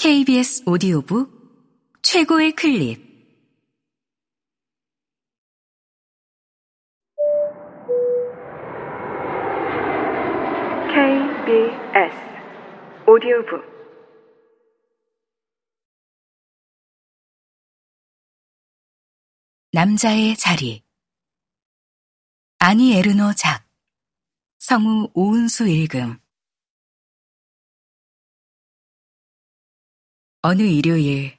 KBS 오디오북 최고의 클립. KBS 오디오북. 남자의 자리. 아니 에르노 작. 성우 오은수 읽음 어느 일요일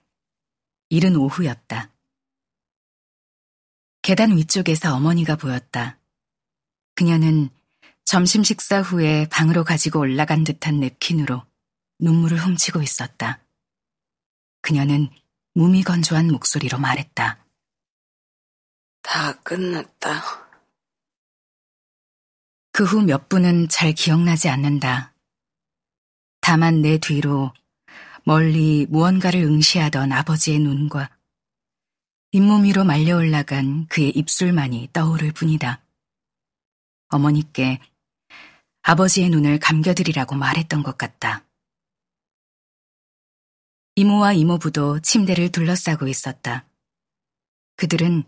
이른 오후였다. 계단 위쪽에서 어머니가 보였다. 그녀는 점심 식사 후에 방으로 가지고 올라간 듯한 냅킨으로 눈물을 훔치고 있었다. 그녀는 무미건조한 목소리로 말했다. 다 끝났다. 그 후 몇 분은 잘 기억나지 않는다. 다만 내 뒤로 멀리 무언가를 응시하던 아버지의 눈과 잇몸 위로 말려 올라간 그의 입술만이 떠오를 뿐이다. 어머니께 아버지의 눈을 감겨드리라고 말했던 것 같다. 이모와 이모부도 침대를 둘러싸고 있었다. 그들은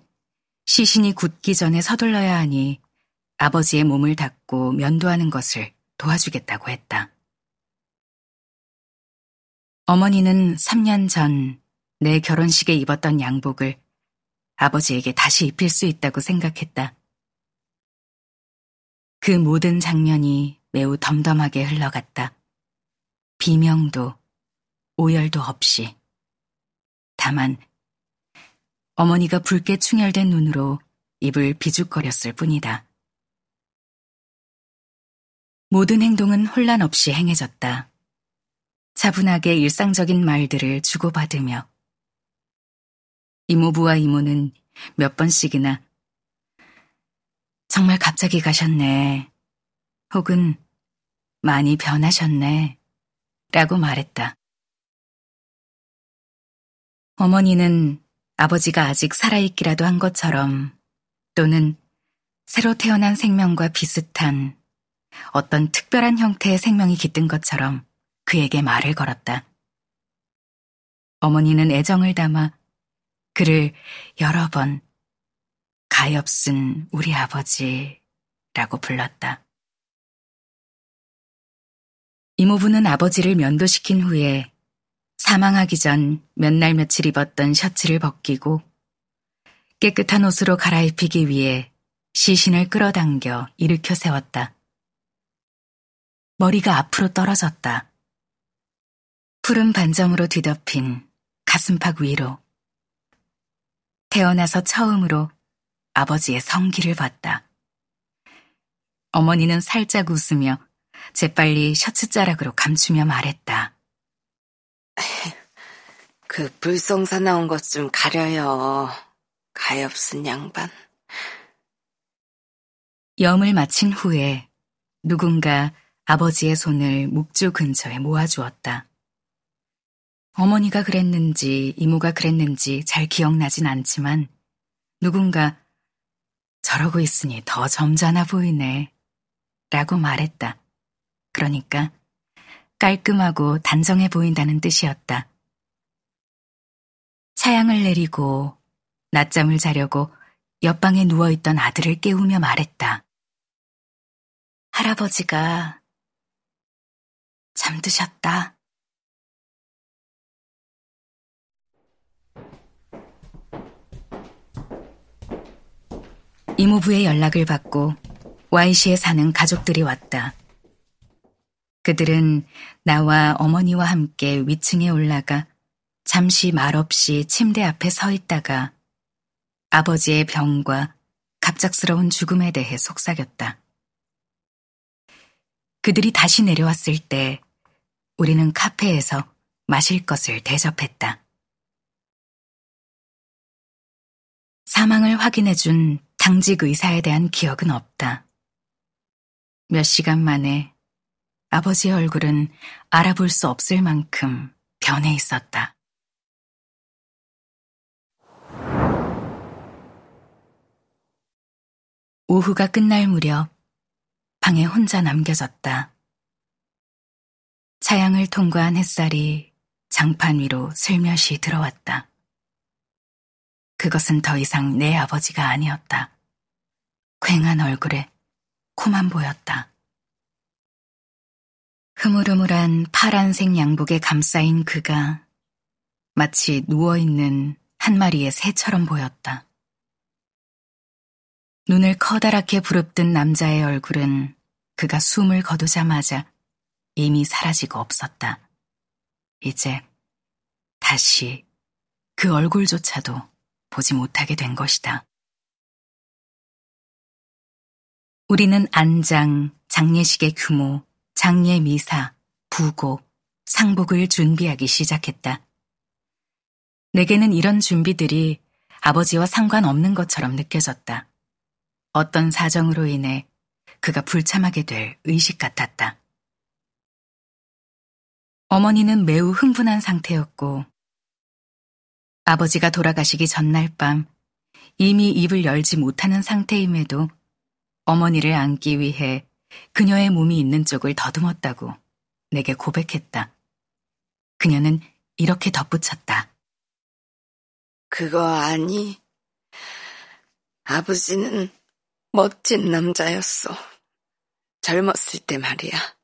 시신이 굳기 전에 서둘러야 하니 아버지의 몸을 닦고 면도하는 것을 도와주겠다고 했다. 어머니는 3년 전 내 결혼식에 입었던 양복을 아버지에게 다시 입힐 수 있다고 생각했다. 그 모든 장면이 매우 덤덤하게 흘러갔다. 비명도, 오열도 없이. 다만, 어머니가 붉게 충혈된 눈으로 입을 비죽거렸을 뿐이다. 모든 행동은 혼란 없이 행해졌다. 차분하게 일상적인 말들을 주고받으며 이모부와 이모는 몇 번씩이나 정말 갑자기 가셨네. 혹은 많이 변하셨네. 라고 말했다. 어머니는 아버지가 아직 살아있기라도 한 것처럼 또는 새로 태어난 생명과 비슷한 어떤 특별한 형태의 생명이 깃든 것처럼 그에게 말을 걸었다. 어머니는 애정을 담아 그를 여러 번 가엾은 우리 아버지라고 불렀다. 이모부는 아버지를 면도시킨 후에 사망하기 전 몇 날 며칠 입었던 셔츠를 벗기고 깨끗한 옷으로 갈아입히기 위해 시신을 끌어당겨 일으켜 세웠다. 머리가 앞으로 떨어졌다. 푸른 반점으로 뒤덮인 가슴팍 위로 태어나서 처음으로 아버지의 성기를 봤다. 어머니는 살짝 웃으며 재빨리 셔츠 자락으로 감추며 말했다. 그 불성사 나온 것 좀 가려요. 가엾은 양반. 염을 마친 후에 누군가 아버지의 손을 묵주 근처에 모아주었다. 어머니가 그랬는지 이모가 그랬는지 잘 기억나진 않지만 누군가 저러고 있으니 더 점잖아 보이네. 라고 말했다. 그러니까 깔끔하고 단정해 보인다는 뜻이었다. 차양을 내리고 낮잠을 자려고 옆방에 누워있던 아들을 깨우며 말했다. 할아버지가 잠드셨다. 이모부의 연락을 받고 Y시에 사는 가족들이 왔다. 그들은 나와 어머니와 함께 위층에 올라가 잠시 말없이 침대 앞에 서 있다가 아버지의 병과 갑작스러운 죽음에 대해 속삭였다. 그들이 다시 내려왔을 때 우리는 카페에서 마실 것을 대접했다. 사망을 확인해준 당직 의사에 대한 기억은 없다. 몇 시간 만에 아버지의 얼굴은 알아볼 수 없을 만큼 변해 있었다. 오후가 끝날 무렵 방에 혼자 남겨졌다. 차양을 통과한 햇살이 장판 위로 슬며시 들어왔다. 그것은 더 이상 내 아버지가 아니었다. 괭한 얼굴에 코만 보였다. 흐물흐물한 파란색 양복에 감싸인 그가 마치 누워있는 한 마리의 새처럼 보였다. 눈을 커다랗게 부릅뜬 남자의 얼굴은 그가 숨을 거두자마자 이미 사라지고 없었다. 이제 다시 그 얼굴조차도 보지 못하게 된 것이다. 우리는 안장, 장례식의 규모, 장례 미사, 부고, 상복을 준비하기 시작했다. 내게는 이런 준비들이 아버지와 상관없는 것처럼 느껴졌다. 어떤 사정으로 인해 그가 불참하게 될 의식 같았다. 어머니는 매우 흥분한 상태였고, 아버지가 돌아가시기 전날 밤 이미 입을 열지 못하는 상태임에도 어머니를 안기 위해 그녀의 몸이 있는 쪽을 더듬었다고 내게 고백했다. 그녀는 이렇게 덧붙였다. 그거 아니? 아버지는 멋진 남자였어. 젊었을 때 말이야.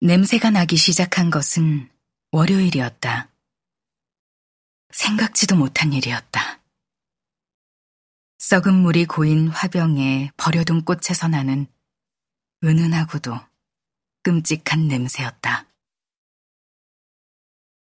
냄새가 나기 시작한 것은 월요일이었다. 생각지도 못한 일이었다. 썩은 물이 고인 화병에 버려둔 꽃에서 나는 은은하고도 끔찍한 냄새였다.